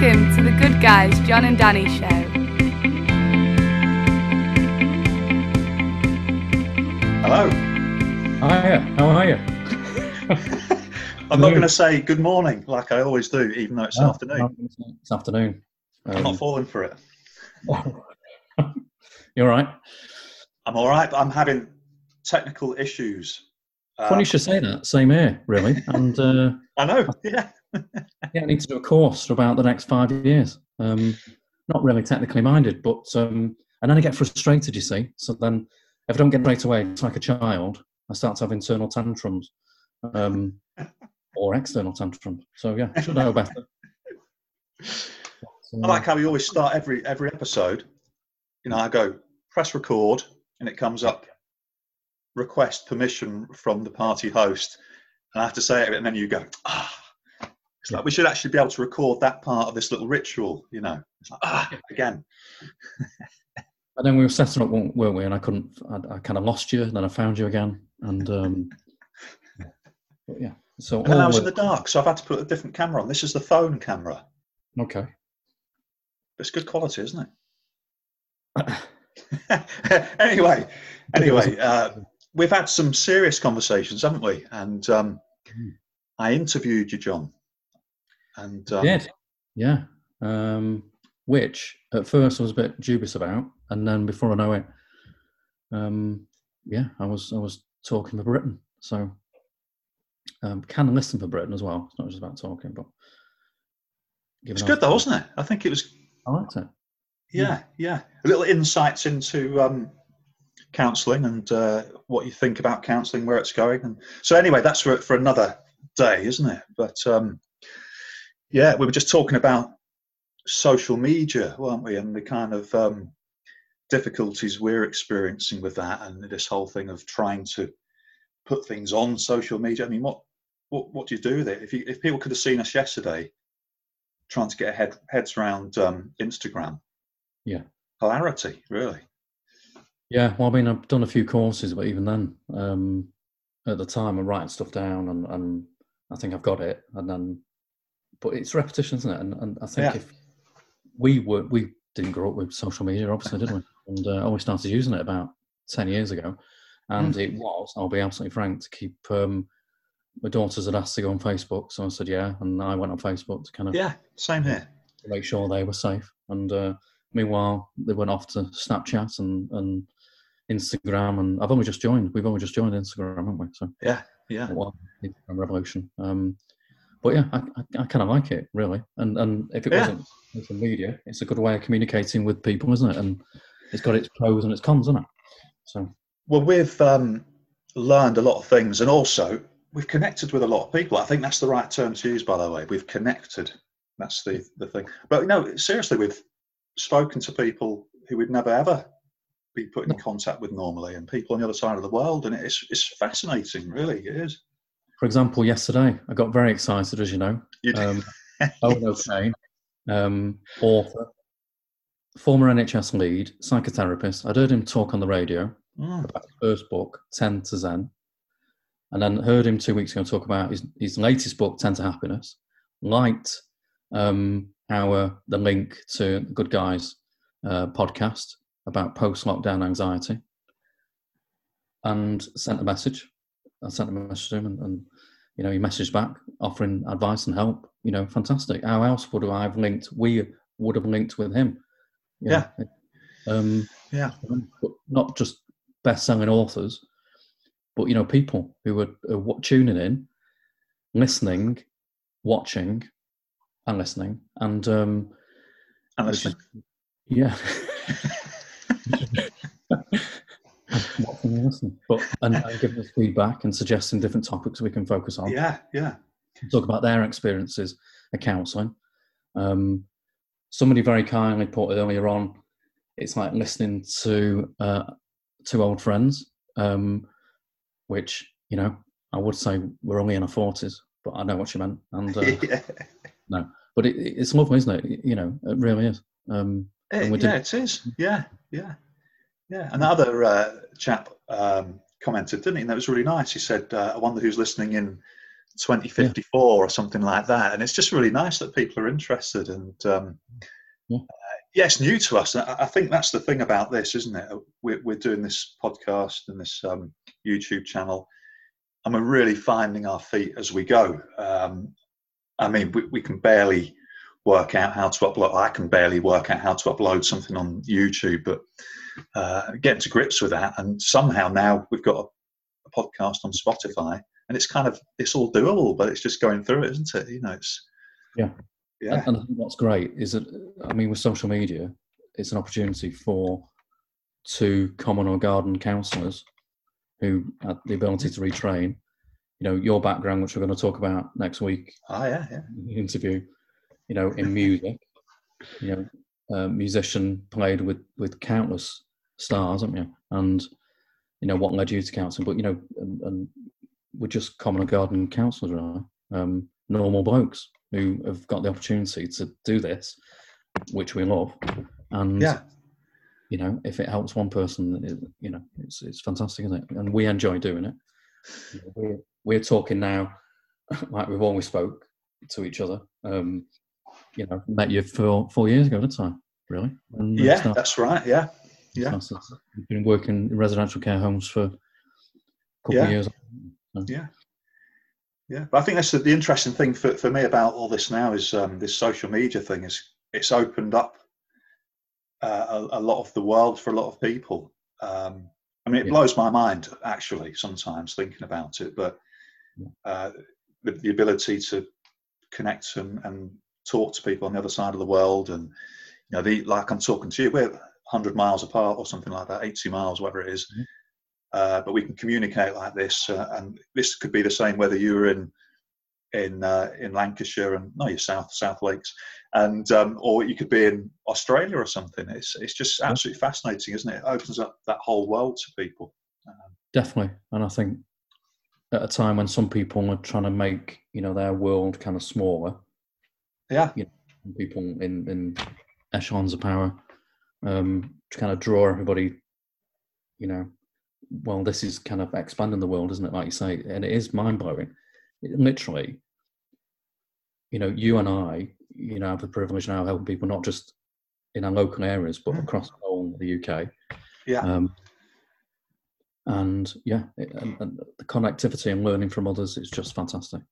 Welcome to the Good Guys John and Danny Show. Hello. Hiya, how are you? I'm not going to say good morning like I always do, even though it's No, afternoon. It's afternoon. I'm not Um, falling for it. you're right. I'm all right, but I'm having technical issues. Uh, Funny you should say that. Same here, really. And uh, I know. Yeah. yeah, I need to do a course for about the next five years. Um, not really technically minded, but um, and then I get frustrated. You see, so then if I don't get straight away, it's like a child. I start to have internal tantrums, um, or external tantrums. So yeah, I should know better. So, I like how we always start every every episode. You know, I go press record, and it comes up request permission from the party host, and I have to say it, and then you go ah. It's like we should actually be able to record that part of this little ritual. You know, like ah again. And then we were setting up, weren't we? And I couldn't. I, I kind of lost you. And then I found you again. And um, yeah. So And I was in the- the dark, so I've had to put a different camera on. This is the phone camera. okay. It's good quality, isn't it? anyway, anyway, uh, we've had some serious conversations, haven't we? And um, Mm. I interviewed you, John. And um, did. Yeah. Um, which at first I was a bit dubious about, and then before I know it, um, yeah, I was I was talking for Britain. So um, can listen for Britain as well. It's not just about talking, but it's giving good though, wasn't it? I think it was. I liked it. Yeah, yeah. A little insights into um, counselling and uh, what you think about counselling, where it's going, and so anyway, that's for for another day, isn't it? But um, yeah, we were just talking about social media, weren't we, and the kind of um, difficulties we're experiencing with that, and this whole thing of trying to put things on social media. I mean, what what what do you do with it? If you, if people could have seen us yesterday, trying to get head, heads around um, Instagram, Yeah. hilarity, really. Yeah, well, I mean, I've done a few courses, but even then, um, at the time, I'm writing stuff down, and, and I think I've got it. And then, but it's repetition, isn't it? And, and I think Yeah. if we were, we didn't grow up with social media, obviously, did we? And uh, I only started using it about ten years ago, and Hmm. it was, I'll be absolutely frank, to keep. Um, my daughters had asked to go on Facebook, so I said yeah, and I went on Facebook to kind of Yeah, same here. to make sure they were safe. And uh, meanwhile, they went off to Snapchat and, and Instagram. And I've only just joined. We've only just joined Instagram, haven't we? So, Yeah, yeah. Instagram revolution. Um, but yeah, I, I, I kind of like it really. And and if it Yeah. wasn't social media, it's a good way of communicating with people, isn't it? And it's got its pros and its cons, isn't it? So Well, we've um, learned a lot of things, and also we've connected with a lot of people. I think that's the right term to use, by the way. We've connected. That's the the thing. But no, seriously, we've spoken to people who we'd never ever be put in contact with normally, and people on the other side of the world, and it's it's fascinating. Really, it is. For example, yesterday I got very excited, as you know. You Um, Owen O'Kane, um, author, former NHS lead, psychotherapist. I'd heard him talk on the radio Mm, about his first book, 10 to Zen, and then heard him two weeks ago talk about his, his latest book, 10 to Happiness. Liked um, our the link to the Good Guys uh, podcast about post lockdown anxiety, and sent a message. I sent a message to him, and, and you know he messaged back offering advice and help. You know, fantastic. How else would I have linked? We would have linked with him. You know, Um, yeah, but not just best-selling authors, but you know, people who were, tuning in, listening, watching, and listening, and um, and which listen, yeah, watching but and, and giving us feedback and suggesting different topics we can focus on. yeah, yeah, Talk about their experiences of counselling. Um, somebody very kindly put earlier on, it's like listening to uh, two old friends, um, which you know I would say we're only in our forties, but I know what you meant, and uh, yeah. No, but it, it's lovely, isn't it? You know, it really is. Um, we yeah, it is. Yeah, yeah, yeah. Another uh, chap um, commented, didn't he? And that was really nice. He said, uh, "I wonder who's listening in 2054 or something like that. And it's just really nice that people are interested. And um, Yeah. uh, yeah, it's new to us. I, I think that's the thing about this, isn't it? We're, we're doing this podcast and this um, YouTube channel, and we're really finding our feet as we go. Um, I mean, we, we can barely work out how to upload. I can barely work out how to upload something on YouTube, but uh, getting to grips with that. And somehow now we've got a, a podcast on Spotify, and it's kind of it's all doable, but it's just going through it, isn't it? You know, it's Yeah. yeah, And, and I think what's great is that, I mean, with social media, it's an opportunity for two common or garden counsellors who had the ability to retrain. You know, your background, which we're going to talk about next week, oh yeah, yeah, in the interview. You know, in music, you know, a musician played with with countless stars, haven't you? And you know what led you to counselling, but you know, and, and we're just common garden counsellors, really. Um, normal blokes who have got the opportunity to do this, which we love, and yeah, you know, if it helps one person, it, you know, it's it's fantastic, isn't it? And we enjoy doing it. We're, we're talking now like we've always spoke to each other. Um, you know, met you four four years ago, didn't I? Really? And, yeah. That's right. Yeah, yeah. started- You've been working in residential care homes for a couple Yeah. of years. Yeah. Yeah, but I think that's the, the interesting thing for, for me about all this now is um, this social media thing is it's opened up uh, a, a lot of the world for a lot of people. Um, I mean, it Yeah. blows my mind actually sometimes thinking about it, but uh, the, the ability to connect and, and talk to people on the other side of the world, and you know, the like I'm talking to you, we're 100 miles apart or something like that, 80 miles, whatever it is Mhm. uh, but we can communicate like this, uh, and this could be the same whether you were in in uh, in Lancashire and no, you're south South Lakes, and um, or you could be in Australia or something. It's it's just absolutely fascinating, isn't it? It opens up that whole world to people. Um, Definitely, and I think at a time when some people are trying to make you know their world kind of smaller, yeah, and people in in echelons of power um, to kind of draw everybody, you know, well, this is kind of expanding the world, isn't it? Like you say, and it is mind blowing. Literally, you know, you and I, you know, have the privilege now of helping people not just in our local areas, but Mm. across the whole the UK. yeah, Um, and yeah, it, and, and the connectivity and learning from others is just fantastic.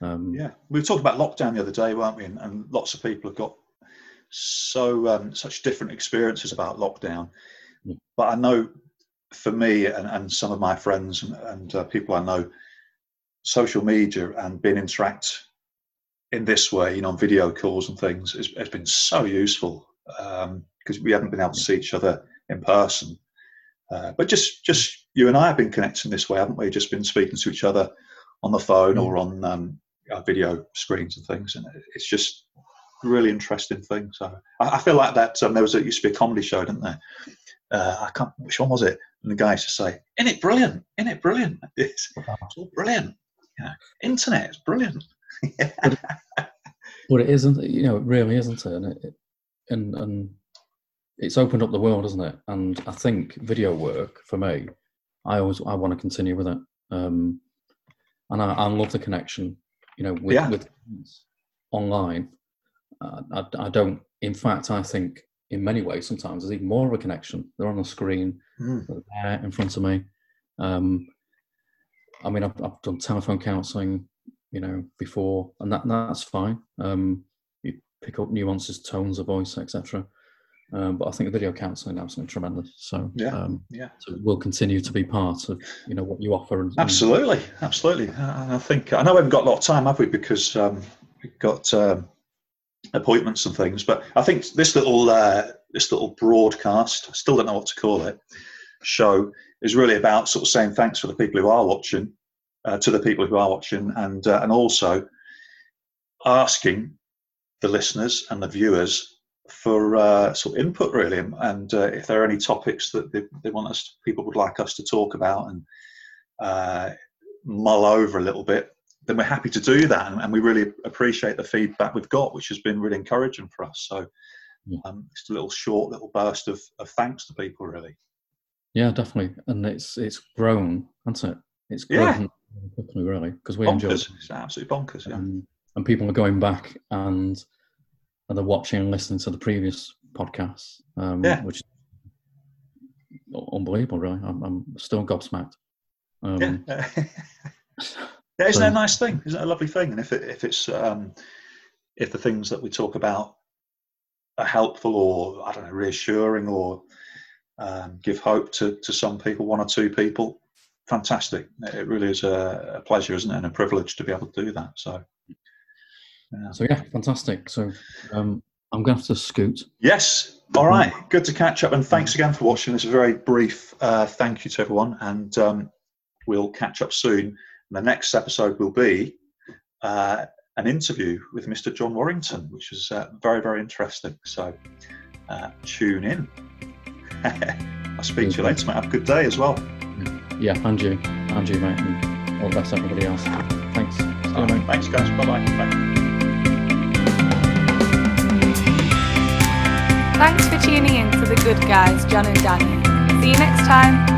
Um, yeah. We were talking about lockdown the other day, weren't we? And, and lots of people have got so um, such different experiences about lockdown. But I know for me and, and some of my friends and, and uh, people I know, social media and being interact in this way, you know, on video calls and things, has, has been so useful because we haven't been able to see each other in person. Uh, but just just you and I have been connecting this way, haven't we? Just been speaking to each other on the phone Mm. or on um, our video screens and things, and it's just really interesting thing. So I, I feel like that. Um, there was a, used to be a comedy show, didn't there? Uh, I can't. Which one was it? And the guy used to say, "In it, brilliant! In it, brilliant! It's, it's all brilliant! You know, internet is brilliant." But it isn't, you know, it really isn't it? And, it, and and it's opened up the world, isn't it? And I think video work for me, I always I want to continue with it. Um, and I, I love the connection, you know, with Yeah. with online. Uh, I, I don't. In fact, I think in many ways sometimes there's even more of a connection. They're on the screen, Mm. they're there in front of me. Um, I mean, I've, I've done telephone counselling, you know, before, and that that's fine. Um, you pick up nuances, tones of voice, etc. Um, but I think video counselling is absolutely tremendous. So Yeah. um, Yeah. so it will continue to be part of you know what you offer. And, and- Absolutely, absolutely. And I think I know we haven't got a lot of time, have we? Because um, we've got um, appointments and things. But I think this little uh, this little broadcast, I still don't know what to call it, show is really about sort of saying thanks for the people who are watching, uh, to the people who are watching, and uh, and also asking the listeners and the viewers for uh, sort of input really, and, uh, if there are any topics that they, they want us, people would like us to talk about and uh, mull over a little bit, then we're happy to do that, and, and we really appreciate the feedback we've got, which has been really encouraging for us. So Yeah. um, it's a little short, little burst of, of thanks to people, really. Yeah, definitely, and it's it's grown, hasn't it? It's Yeah. grown quickly, really, because we enjoyed it. It's absolutely bonkers. Yeah. Um, and people are going back and and they're watching and listening to the previous podcasts, um, Yeah. which is unbelievable. Really, I'm, I'm still gobsmacked. Um, yeah. yeah, isn't that a nice thing? Isn't it a lovely thing? And if it, if it's um, if the things that we talk about are helpful or I don't know, reassuring or um, give hope to to some people, one or two people, fantastic. It really is a, a pleasure, isn't it, and a privilege to be able to do that. So. Yeah. So yeah, fantastic. So um, I'm going to have to scoot. Yes. All right. Good to catch up, and thanks again for watching. This very brief uh, thank you to everyone, and um, we'll catch up soon. And the next episode will be uh, an interview with Mr. John Warrington, which is uh, very, very interesting. So uh, tune in. I'll speak to you later, mate. Have a good day as well. Yeah, and you, and you, mate, and all the best to everybody else. Thanks. See you, mate. Thanks, guys. Bye-bye. Bye. Thanks for tuning in to The Good Guys, John and Danny. See you next time.